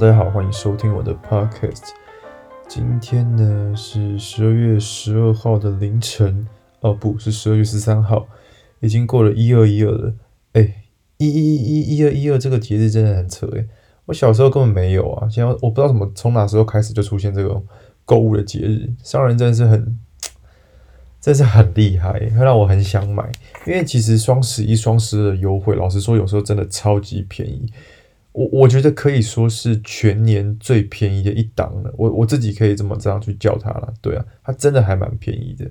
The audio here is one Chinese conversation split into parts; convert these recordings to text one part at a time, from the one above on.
大家好，欢迎收听我的 Podcast。今天呢是十二月十二号的凌晨，哦，不是十二月十三号，已经过了一二一二了。哎，一一一一二一二这个节日真的很扯哎，我小时候根本没有啊，现在我不知道怎么从哪时候开始就出现这种购物的节日，商人真的是很。真是很厉害，会让我很想买。因为其实双十一、双十二的优惠，老实说，有时候真的超级便宜。我我觉得可以说是全年最便宜的一档了。我我自己可以这么这样去叫它了。对啊，它真的还蛮便宜的。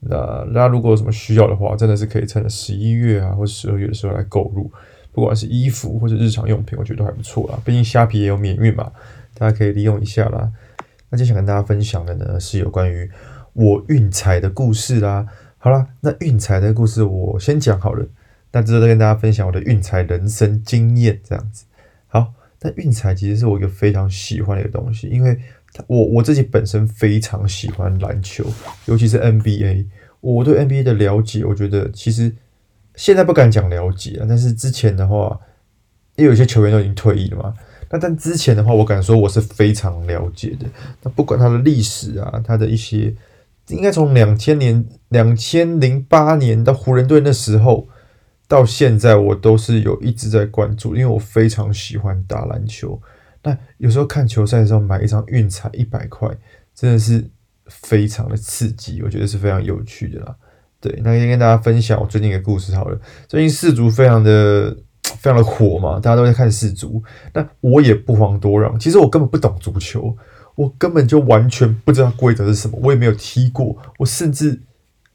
那那如果有什么需要的话，真的是可以趁着十一月啊或十二月的时候来购入。不管是衣服或者日常用品，我觉得都还不错啦。毕竟虾皮也有免运嘛，大家可以利用一下啦。那接下来跟大家分享的呢，是有关于。我运彩的故事啦，好啦，那运彩的故事我先讲好了，那之后再跟大家分享我的运彩人生经验这样子。但，运彩其实是我一个非常喜欢的一个东西，因为我我自己本身非常喜欢篮球，尤其是 NBA。我对 NBA 的了解，我觉得其实现在不敢讲了解啊，但是之前的话，因为有些球员都已经退役了嘛。那但之前的话，我敢说我是非常了解的。那不管它的历史啊，它的一些。应该从两千年、两千零八年到湖人队那时候到现在，我都是有一直在关注，因为我非常喜欢打篮球。那有时候看球赛的时候，买一张运彩一百块，真的是非常的刺激，我觉得是非常有趣的啦。对，那先跟大家分享我最近的故事好了。最近世足非常的非常的火嘛，大家都在看世足。那我也不遑多让，其实我根本不懂足球。我根本就完全不知道规则是什么，我也没有踢过，我甚至，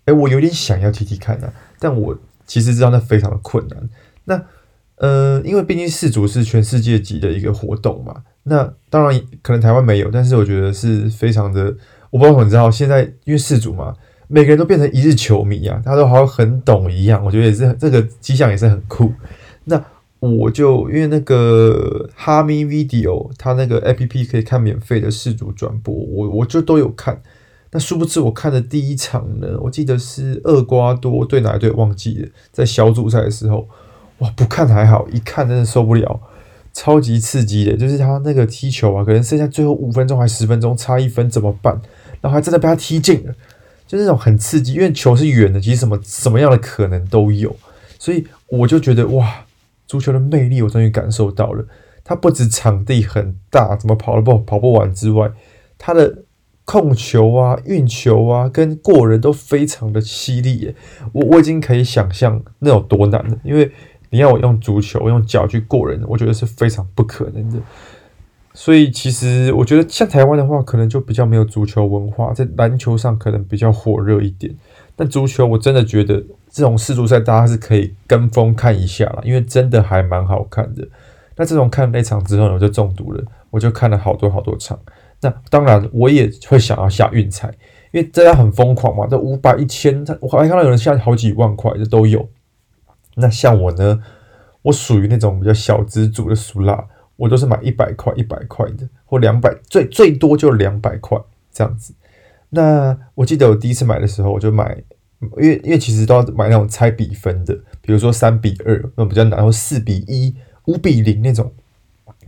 哎，我有点想要踢踢看呢、但我其实知道那非常的困难。那，呃，因为毕竟世足是全世界级的一个活动嘛，那当然可能台湾没有，但是我觉得是非常的，我不知道你知道，现在因为世足嘛，每个人都变成一日球迷啊，大家都好像很懂一样，我觉得也是这个迹象也是很酷。那。我就因为那个哈咪 Video，它那个 APP 可以看免费的世足转播，我我就都有看。那殊不知我看的第一场呢，我记得是厄瓜多对哪一队忘记了，在小组赛的时候，哇，不看还好，一看真的受不了，超级刺激的，就是他那个踢球啊，可能剩下最后五分钟还十分钟，差一分怎么办？然后还真的被他踢进了，就那种很刺激，因为球是远的，其实什么什么样的可能都有，所以我就觉得哇。足球的魅力，我终于感受到了。它不止场地很大，怎么跑都不跑不完之外，它的控球啊、运球啊，跟过人都非常的犀利耶。我我已经可以想象那有多难了，因为你要我用足球用脚去过人，我觉得是非常不可能的。所以其实我觉得像台湾的话，可能就比较没有足球文化，在篮球上可能比较火热一点。但足球我真的觉得。这种世足赛大家是可以跟风看一下啦，因为真的还蛮好看的。那这种看那场之后呢，我就中毒了，我就看了好多好多场。那当然我也会想要下运彩，因为大家很疯狂嘛，这五百、一千，我还看到有人下好几万块的都有。那像我呢，我属于那种比较小资族的俗辣，我都是买一百块、一百块的，或两百，最最多就两百块这样子。那我记得我第一次买的时候，我就买。因为因为其实都要买那种猜比分的，比如说三比二那种比较难，或四比一、五比零那种，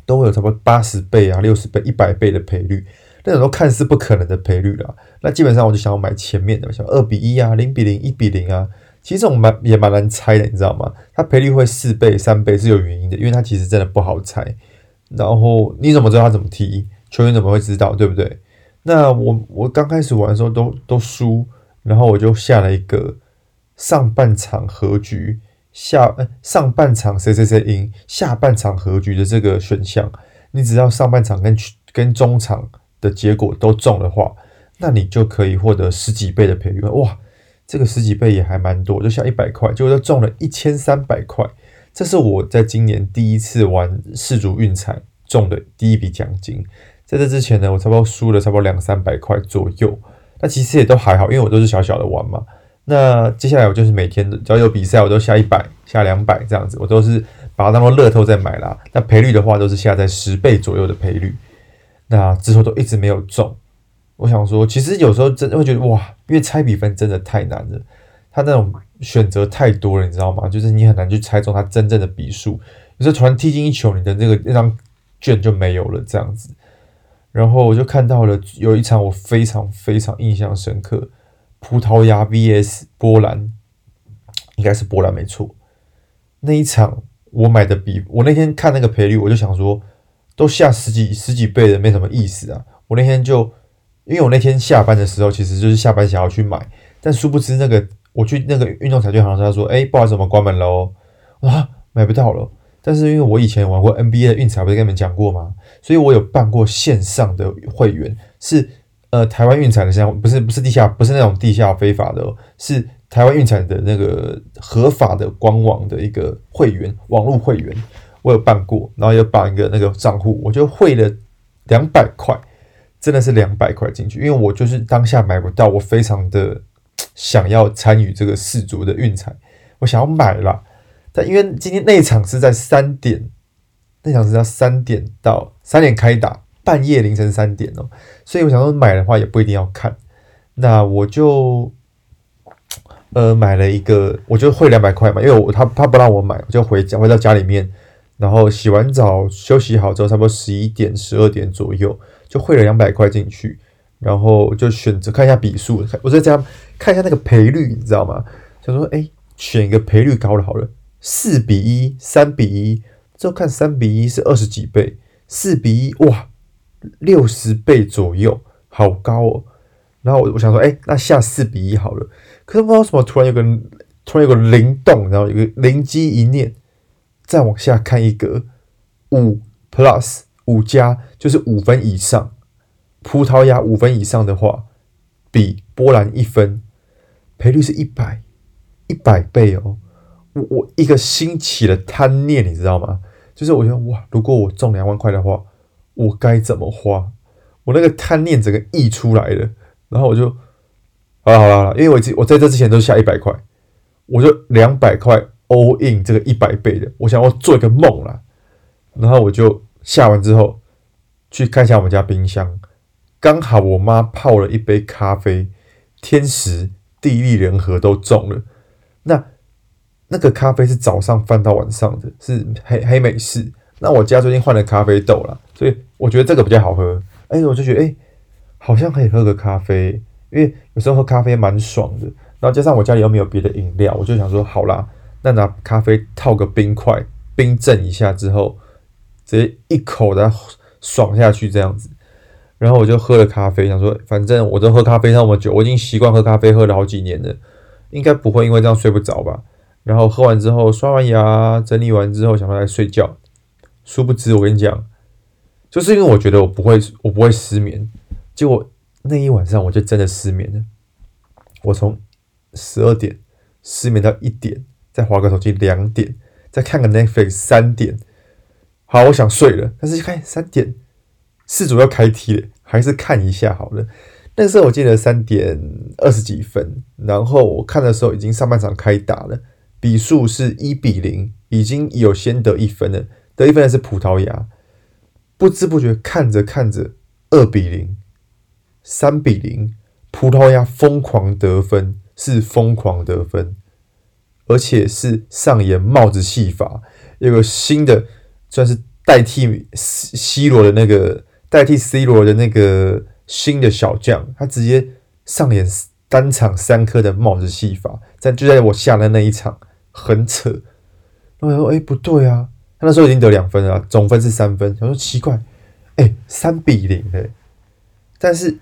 都会有差不多八十倍啊、六十倍、一百倍的赔率，那种都看似不可能的赔率啦。那基本上我就想要买前面的，像二比一啊、零比零、一比零啊。其实这种蛮也蛮难猜的，你知道吗？它赔率会四倍、三倍是有原因的，因为它其实真的不好猜。然后你怎么知道它怎么踢？球员怎么会知道？对不对？那我我刚开始玩的时候都都输。然后我就下了一个上半场和局下，上半场谁谁谁赢，下半场和局的这个选项。你只要上半场跟跟中场的结果都中的话，那你就可以获得十几倍的赔率。哇，这个十几倍也还蛮多，就下一百块，结果就中了一千三百块。这是我在今年第一次玩世足运彩中的第一笔奖金。在这之前呢，我差不多输了差不多两三百块左右。那其实也都还好，因为我都是小小的玩嘛。那接下来我就是每天只要有比赛，我都下一百、下两百这样子，我都是把它当做乐透在买啦。那赔率的话，都是下在十倍左右的赔率。那之后都一直没有中。我想说，其实有时候真的会觉得哇，因为猜比分真的太难了，它那种选择太多了，你知道吗？就是你很难去猜中它真正的比数。有时候突然踢进一球，你的那个那张卷就没有了这样子。然后我就看到了有一场我非常非常印象深刻，葡萄牙 VS 波兰，应该是波兰没错。那一场我买的比我那天看那个赔率，我就想说，都下十几十几倍的没什么意思啊。我那天就因为我那天下班的时候，其实就是下班想要去买，但殊不知那个我去那个运动彩券行，他说：“哎，不好意思，我们关门了哦，啊，买不到了。”但是因为我以前玩过 NBA 的运彩，不是跟你们讲过吗？所以我有办过线上的会员，是呃台湾运彩的像不是不是地下，不是那种地下非法的哦，是台湾运彩的那个合法的官网的一个会员，网络会员，我有办过，然后有绑一个那个账户，我就汇了两百块，真的是两百块进去，因为我就是当下买不到，我非常的想要参与这个世足的运彩，我想要买了。但因为今天那一场是在三点，那场是在三点到三点开打，半夜凌晨三点哦，所以我想说买的话也不一定要看，那我就呃买了一个，我就汇两百块嘛，因为我他他不让我买，我就回家回到家里面，然后洗完澡休息好之后，差不多十一点十二点左右就汇了两百块进去，然后就选择看一下笔数，我在家看一下那个赔率，你知道吗？想说哎，选一个赔率高的好了。四比一，三比一，就看三比一是二十几倍，四比一哇，六十倍左右，好高哦。然后我我想说，哎，那下四比一好了。可是不知道为什么，突然有个突然有个灵动，然后有个灵机一念，再往下看一格，五 plus 五加就是五分以上，葡萄牙五分以上的话，比波兰一分，赔率是一百，一百倍哦。我我一个兴起的贪念，你知道吗？就是我觉得哇，如果我中两万块的话，我该怎么花？我那个贪念整个溢出来了，然后我就好了好了好了，因为我我在这之前都下一百块，我就两百块 all in 这个一百倍的，我想要做一个梦啦。然后我就下完之后去看一下我们家冰箱，刚好我妈泡了一杯咖啡，天时地利人和都中了，那。那个咖啡是早上翻到晚上的，是黑黑美式。那我家最近换了咖啡豆了，所以我觉得这个比较好喝。哎，我就觉得哎，好像可以喝个咖啡，因为有时候喝咖啡蛮爽的。然后加上我家里又没有别的饮料，我就想说好啦，那拿咖啡套个冰块，冰镇一下之后，直接一口的爽下去这样子。然后我就喝了咖啡，想说反正我都喝咖啡那么久，我已经习惯喝咖啡喝了好几年了，应该不会因为这样睡不着吧。然后喝完之后，刷完牙，整理完之后，想回来睡觉。殊不知，我跟你讲，就是因为我觉得我不会，我不会失眠。结果那一晚上，我就真的失眠了。我从十二点失眠到一点，再划个手机两点，再看个 Netflix 三点。好，我想睡了，但是一看三点，四组要开踢了，还是看一下好了。那时候我记得三点二十几分，然后我看的时候已经上半场开打了。比数是一比零，已经有先得一分了。得一分的是葡萄牙，不知不觉看着看着，二比零、三比零，葡萄牙疯狂得分，是疯狂得分，而且是上演帽子戏法，有个新的算是代替 C 罗的那个代替 C 罗的那个新的小将，他直接上演单场三颗的帽子戏法，在就在我下的那一场。很扯，然后我说：“哎、不对啊，他那时候已经得两分了，总分是三分。”我说：“奇怪，哎、三比零哎！”但是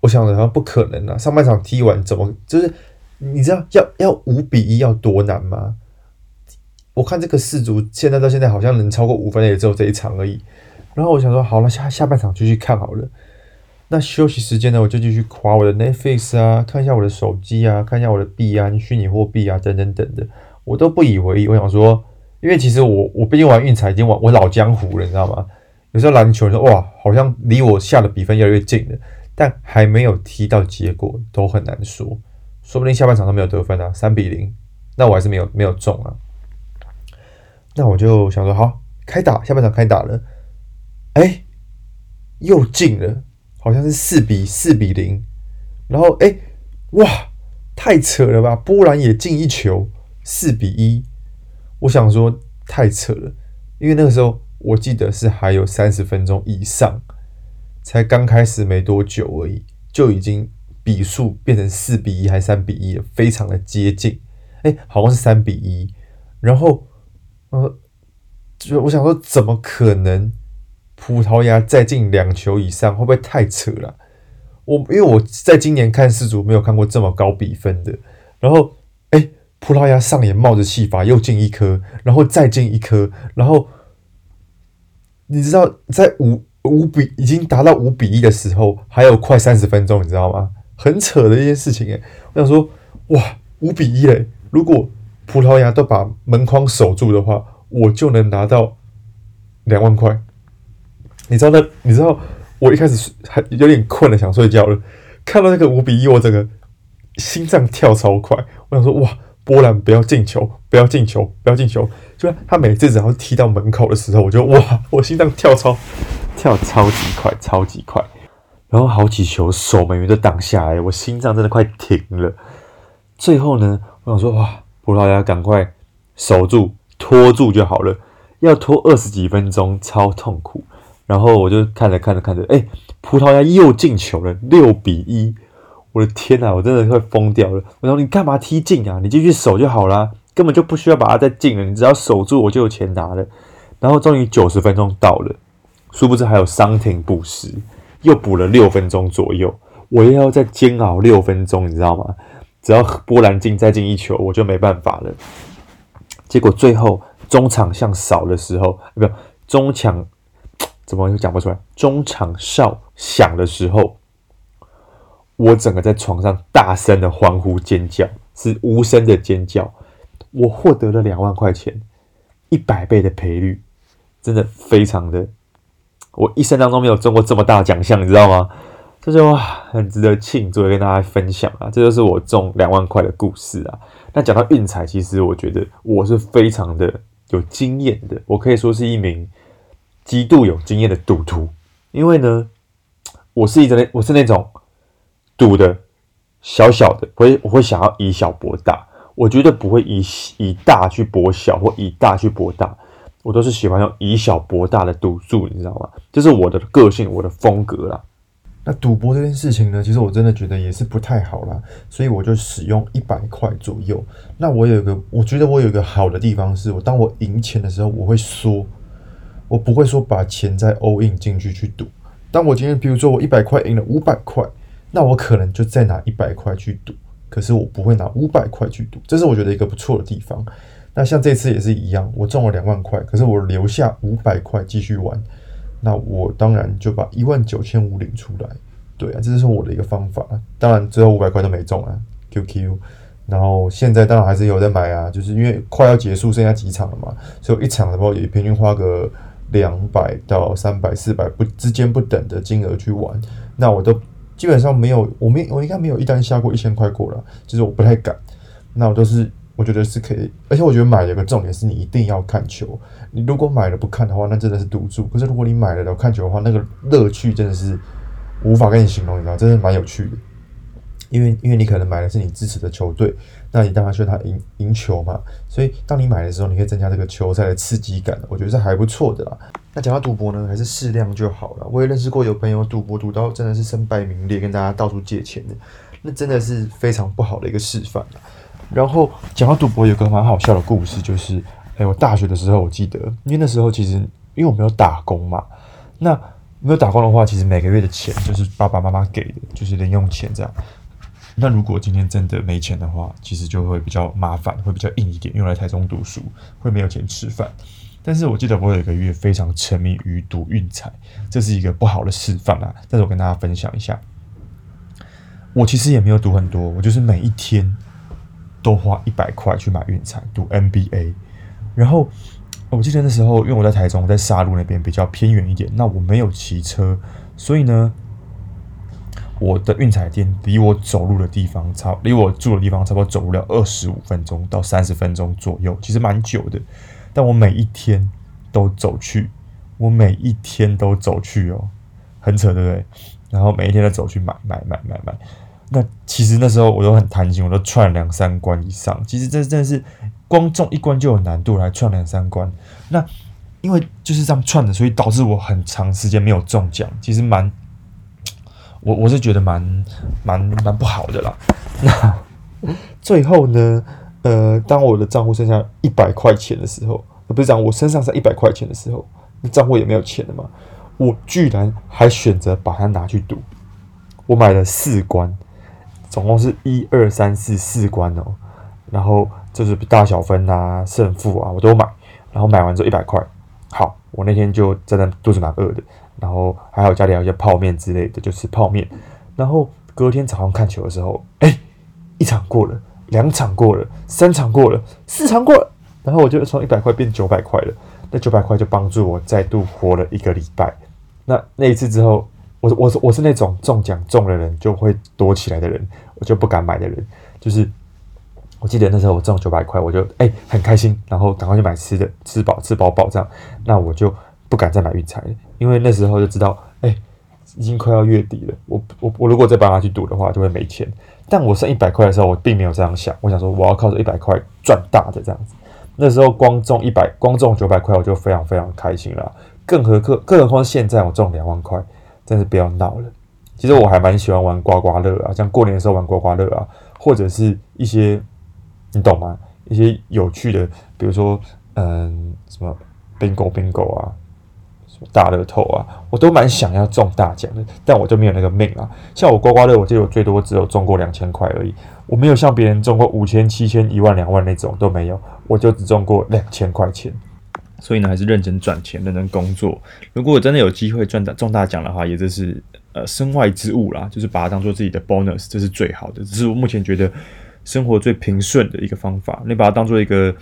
我想着，好像不可能啊！上半场踢完，怎么就是你知道要要五比一要多难吗？我看这个世足现在到现在好像能超过五分的也只有这一场而已。然后我想说，好了，下下半场继续看好了。那休息时间呢，我就继续夸我的 Netflix 啊，看一下我的手机啊，看一下我的币安、虚拟货币啊，等等等的。我都不以为意，我想说，因为其实我我毕竟玩运彩已经玩我老江湖了，你知道吗？有时候篮球说哇，好像离我下的比分越来越近了，但还没有踢到结果，都很难说，说不定下半场都没有得分啊，三比零，那我还是没有没有中啊。那我就想说，好，开打，下半场开打了，哎，又进了，好像是四比四比零，然后哎，哇，太扯了吧，波兰也进一球。四比一，我想说太扯了，因为那个时候我记得是还有三十分钟以上，才刚开始没多久而已，就已经比数变成四比一还是三比一了，非常的接近。哎，好像是三比一。然后，呃，就我想说，怎么可能？葡萄牙再进两球以上，会不会太扯了？我因为我在今年看世足没有看过这么高比分的。然后，葡萄牙上演帽子戏法，又进一颗，然后再进一颗，然后你知道，在五五比已经达到五比一的时候，还有快三十分钟，你知道吗？很扯的一件事情哎。我想说，哇，五比一嘞！如果葡萄牙都把门框守住的话，我就能拿到两万块。你知道那？你知道我一开始还有点困了，想睡觉了。看到那个五比一，我整个心脏跳超快。我想说，哇，波兰不要进球，不要进球，不要进球！就他每次只要踢到门口的时候，我就哇，我心脏跳超跳超级快，超级快。然后好几球守门员都挡下来，我心脏真的快停了。最后呢，我想说，哇，葡萄牙赶快守住，拖住就好了。要拖二十几分钟，超痛苦。然后我就看着看着看着，哎，葡萄牙又进球了，六比一！我的天呐，我真的快疯掉了！我说你干嘛踢进啊？你继续守就好啦，根本就不需要把它再进了，你只要守住，我就有钱拿了。然后终于九十分钟到了，殊不知还有伤停补时，又补了六分钟左右，我又要再煎熬六分钟，你知道吗？只要波兰进再进一球，我就没办法了。结果最后中场像少的时候，不，中场。怎么又讲不出来？中场哨响的时候，我整个在床上大声的欢呼尖叫，是无声的尖叫。我获得了两万块钱，一百倍的赔率，真的非常的，我一生当中没有中过这么大奖项，你知道吗？这就，很值得庆祝，跟大家分享啊！这就是我中两万块的故事啊。那讲到运彩，其实我觉得我是非常的有经验的，我可以说是一名。极度有经验的赌徒，因为呢，我是一个我是那种赌的小小的，会我会想要以小博大，我绝对不会以以大去博小或以大去博大，我都是喜欢用以小博大的赌注，你知道吗？这是我的个性，我的风格啦。那赌博这件事情呢，其实我真的觉得也是不太好啦，所以我就使用一百块左右。那我有一个，我觉得我有一个好的地方是，我当我赢钱的时候，我会说。我不会说把钱再 all in 进去去赌。当我今天，比如说我一百块赢了五百块，那我可能就再拿一百块去赌。可是我不会拿五百块去赌，这是我觉得一个不错的地方。那像这次也是一样，我中了两万块，可是我留下五百块继续玩。那我当然就把一万九千五领出来。对啊，这就是我的一个方法。当然最后五百块都没中啊，QQ。然后现在当然还是有在买啊，就是因为快要结束，剩下几场了嘛，所以一场的话也平均花个。两百到三百、四百不之间不等的金额去玩，那我都基本上没有，我没我应该没有一单下过一千块过了，就是我不太敢。那我都是我觉得是可以，而且我觉得买有个重点是你一定要看球，你如果买了不看的话，那真的是赌注。可是如果你买了要看球的话，那个乐趣真的是无法跟你形容，你知道，真的蛮有趣的。因为因为你可能买的是你支持的球队，那你当然需要他赢赢球嘛，所以当你买的时候，你可以增加这个球赛的刺激感，我觉得是还不错的啦。那讲到赌博呢，还是适量就好了。我也认识过有朋友赌博赌到真的是身败名裂，跟大家到处借钱的，那真的是非常不好的一个示范。然后讲到赌博，有个蛮好笑的故事，就是哎，我大学的时候，我记得，因为那时候其实因为我没有打工嘛，那没有打工的话，其实每个月的钱就是爸爸妈妈给的，就是零用钱这样。那如果今天真的没钱的话，其实就会比较麻烦，会比较硬一点。用来台中读书会没有钱吃饭。但是我记得我有一个月非常沉迷于赌运彩，这是一个不好的示范啊。但是我跟大家分享一下，我其实也没有赌很多，我就是每一天都花一百块去买运彩赌 NBA。然后我记得那时候，因为我在台中，在沙鹿那边比较偏远一点，那我没有骑车，所以呢。我的运彩店离我走路的地方差，离我住的地方差不多走路要二十五分钟到三十分钟左右，其实蛮久的。但我每一天都走去，我每一天都走去哦，很扯，对不对？然后每一天都走去买买买买买。那其实那时候我都很贪心，我都串两三关以上。其实这真的是光中一关就有难度，来串两三关。那因为就是这样串的，所以导致我很长时间没有中奖，其实蛮，我我是觉得蛮蛮蛮不好的啦。那 最后呢，呃，当我的账户剩下一百块钱的时候，不是讲我身上才一百块钱的时候，那账户也没有钱了嘛，我居然还选择把它拿去赌。我买了四关，总共是一二三四四关哦，然后就是大小分啊、胜负啊，我都买。然后买完之后一百块，好，我那天就真的肚子蛮饿的，然后还好家里还有一些泡面之类的，就吃泡面。然后隔天早上看球的时候，哎，一场过了，两场过了，三场过了，四场过了，然后我就从一百块变九百块了。那九百块就帮助我再度活了一个礼拜。那那一次之后。我我是我是那种中奖中的人就会躲起来的人，我就不敢买的人。就是我记得那时候我中九百块，我就哎、很开心，然后赶快去买吃的，吃饱吃饱饱这样。那我就不敢再买运彩了，因为那时候就知道哎、已经快要月底了，我我我如果再帮他去赌的话就会没钱。但我剩一百块的时候，我并没有这样想，我想说我要靠着一百块赚大的这样子。那时候光中一百，光中九百块，我就非常非常开心了。更何况更何况现在我中两万块。真是不要闹了。其实我还蛮喜欢玩刮刮乐啊，像过年的时候玩刮刮乐啊，或者是一些你懂吗？一些有趣的，比如说嗯，什么 bingo bingo 啊，大乐透啊，我都蛮想要中大奖的，但我就没有那个命啊。像我刮刮乐，我记得我最多只有中过两千块而已，我没有像别人中过五千、七千、一万、两万那种都没有，我就只中过两千块钱。所以呢，还是认真赚钱，认真工作。如果我真的有机会赚大中大奖的话，也就是呃身外之物啦，就是把它当做自己的 bonus，这是最好的。只是我目前觉得生活最平顺的一个方法。你把它当做一个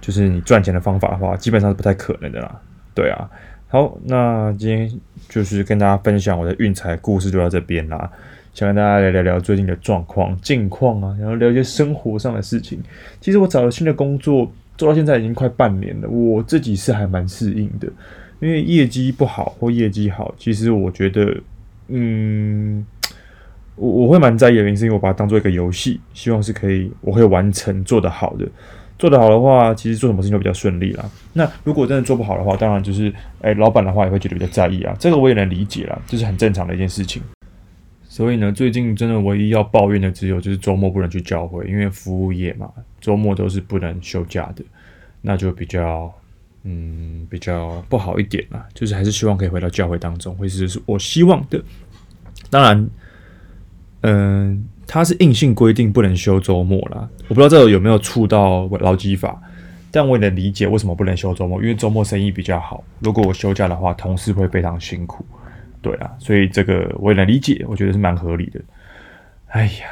就是你赚钱的方法的话，基本上是不太可能的啦。对啊，好，那今天就是跟大家分享我的运财故事就到这边啦。想跟大家来聊聊最近的状况、近况啊，然后聊一些生活上的事情。其实我找了新的工作。做到现在已经快半年了，我自己是还蛮适应的，因为业绩不好或业绩好，其实我觉得，嗯，我我会蛮在意的原因，是因为我把它当做一个游戏，希望是可以我会完成做得好的，做得好的话，其实做什么事情都比较顺利啦。那如果真的做不好的话，当然就是，哎、欸，老板的话也会觉得比较在意啊，这个我也能理解啦，这是很正常的一件事情。所以呢，最近真的唯一要抱怨的只有就是周末不能去教会，因为服务业嘛，周末都是不能休假的，那就比较嗯比较不好一点啦。就是还是希望可以回到教会当中，会是我希望的。当然，嗯、它是硬性规定不能休周末啦。我不知道这个有没有触到劳基法，但我也能理解为什么不能休周末，因为周末生意比较好。如果我休假的话，同事会非常辛苦。对啊，所以这个我也能理解，我觉得是蛮合理的。哎呀，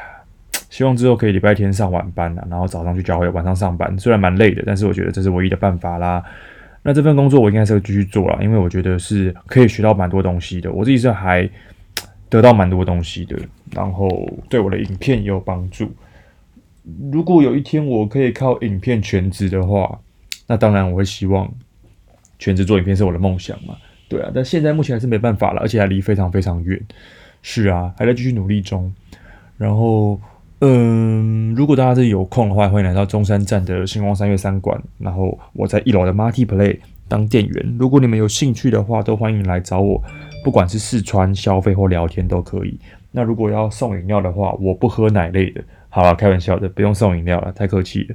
希望之后可以礼拜天上晚班啊，然后早上去教会，晚上上班。虽然蛮累的，但是我觉得这是唯一的办法啦。那这份工作我应该是会继续做啦，因为我觉得是可以学到蛮多东西的。我自己是还得到蛮多东西的，然后对我的影片也有帮助。如果有一天我可以靠影片全职的话，那当然我会希望全职做影片是我的梦想嘛。对啊，但现在目前还是没办法了，而且还离非常非常远。是啊，还在继续努力中。然后，嗯，如果大家是有空的话，欢迎来到中山站的星光三月三馆。然后我在一楼的 Multi Play 当店员。如果你们有兴趣的话，都欢迎来找我，不管是试穿、消费或聊天都可以。那如果要送饮料的话，我不喝奶类的。好了，开玩笑的，不用送饮料了，太客气了。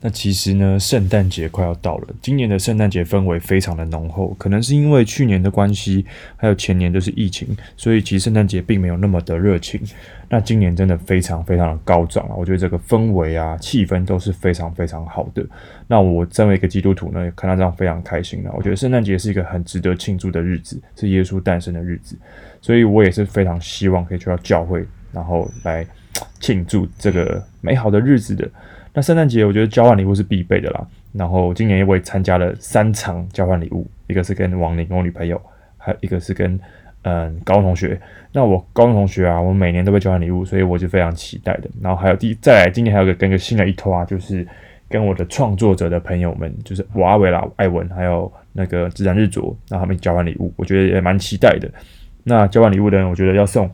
那其实呢，圣诞节快要到了。今年的圣诞节氛围非常的浓厚，可能是因为去年的关系，还有前年都是疫情，所以其实圣诞节并没有那么的热情。那今年真的非常非常的高涨啊！我觉得这个氛围啊、气氛都是非常非常好的。那我身为一个基督徒呢，也看到这样非常开心了。我觉得圣诞节是一个很值得庆祝的日子，是耶稣诞生的日子，所以我也是非常希望可以去到教会，然后来庆祝这个美好的日子的。那圣诞节我觉得交换礼物是必备的啦。然后今年我也参加了三场交换礼物，一个是跟王宁，我女朋友，还有一个是跟嗯高中同学。那我高中同学啊，我每年都会交换礼物，所以我就非常期待的。然后还有第再来，今年还有个跟个新的一托啊，就是跟我的创作者的朋友们，就是我阿伟啦、艾文，还有那个自然日卓，让他们交换礼物，我觉得也蛮期待的。那交换礼物的人，我觉得要送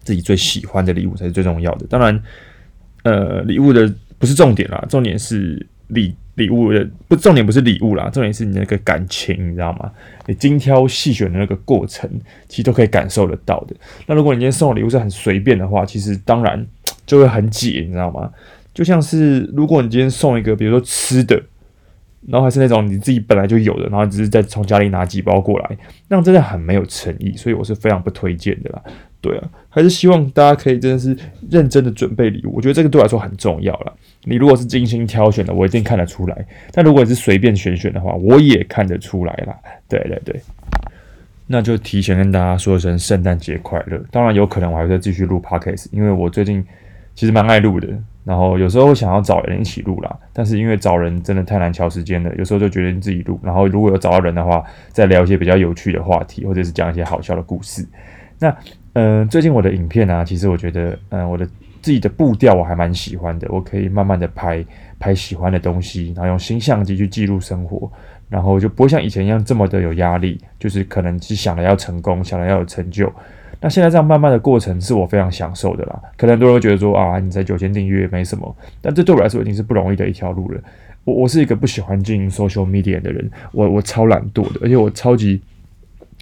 自己最喜欢的礼物才是最重要的。当然，呃，礼物的。不是重点啦，重点是礼礼物的不，重点不是礼物啦，重点是你那个感情，你知道吗？你精挑细选的那个过程，其实都可以感受得到的。那如果你今天送的礼物是很随便的话，其实当然就会很解，你知道吗？就像是如果你今天送一个，比如说吃的。然后还是那种你自己本来就有的，然后只是再从家里拿几包过来，那样真的很没有诚意，所以我是非常不推荐的啦。对啊，还是希望大家可以真的是认真的准备礼物，我觉得这个对我来说很重要啦。你如果是精心挑选的，我一定看得出来；但如果你是随便选选的话，我也看得出来啦。对对对，那就提前跟大家说一声圣诞节快乐。当然有可能我还会再继续录 Podcast，因为我最近其实蛮爱录的。然后有时候会想要找人一起录啦，但是因为找人真的太难敲时间了，有时候就决定自己录。然后如果有找到人的话，再聊一些比较有趣的话题，或者是讲一些好笑的故事。那嗯、最近我的影片啊，其实我觉得嗯、我的自己的步调我还蛮喜欢的，我可以慢慢的拍拍喜欢的东西，然后用新相机去记录生活，然后就不会像以前一样这么的有压力，就是可能是想着要成功，想着要有成就。那现在这样慢慢的过程是我非常享受的啦。可能很多人会觉得说啊，你在九千订阅没什么，但这对我来说已经是不容易的一条路了。我我是一个不喜欢经营 social media 的人，我我超懒惰的，而且我超级，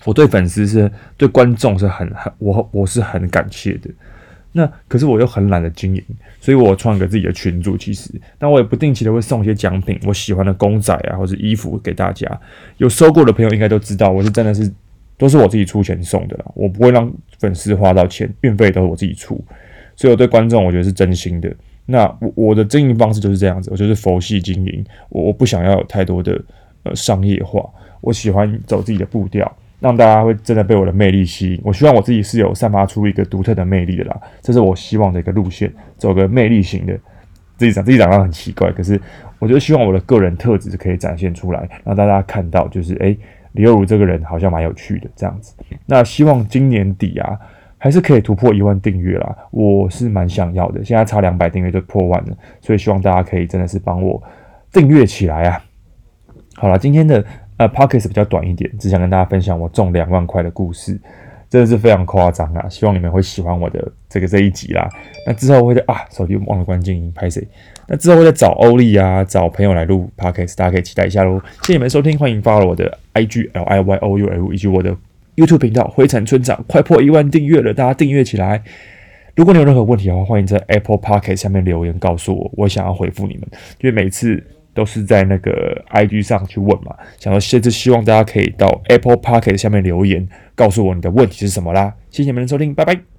我对粉丝是对观众是很很我我是很感谢的。那可是我又很懒得经营，所以我创个自己的群组，其实，那我也不定期的会送一些奖品，我喜欢的公仔啊或者衣服给大家。有收过的朋友应该都知道，我是真的是。都是我自己出钱送的啦，我不会让粉丝花到钱，运费都是我自己出，所以我对观众我觉得是真心的。那我我的经营方式就是这样子，我就是佛系经营，我我不想要有太多的呃商业化，我喜欢走自己的步调，让大家会真的被我的魅力吸引。我希望我自己是有散发出一个独特的魅力的啦，这是我希望的一个路线，走个魅力型的。自己讲自己讲到很奇怪，可是我就希望我的个人特质可以展现出来，让大家看到就是诶。李若儒这个人好像蛮有趣的，这样子。那希望今年底啊，还是可以突破一万订阅啦。我是蛮想要的，现在差两百订阅就破万了，所以希望大家可以真的是帮我订阅起来啊。好了，今天的呃 Podcast 比较短一点，只想跟大家分享我中两万块的故事。真的是非常夸张啊！希望你们会喜欢我的这个这一集啦。那之后我会在啊，手机忘了关静音，拍谁？那之后会再找欧丽啊，找朋友来录 podcast，大家可以期待一下喽。谢谢你们收听，欢迎 follow 我的 IG L I Y O U L 以及我的 YouTube 频道灰尘村长，快破一万订阅了，大家订阅起来。如果你有任何问题的话，欢迎在 Apple Podcast 下面留言告诉我，我想要回复你们，因为每次。都是在那个 IG 上去问嘛，想要现在希望大家可以到 Apple pocket 下面留言，告诉我你的问题是什么啦。谢谢你们的收听，拜拜。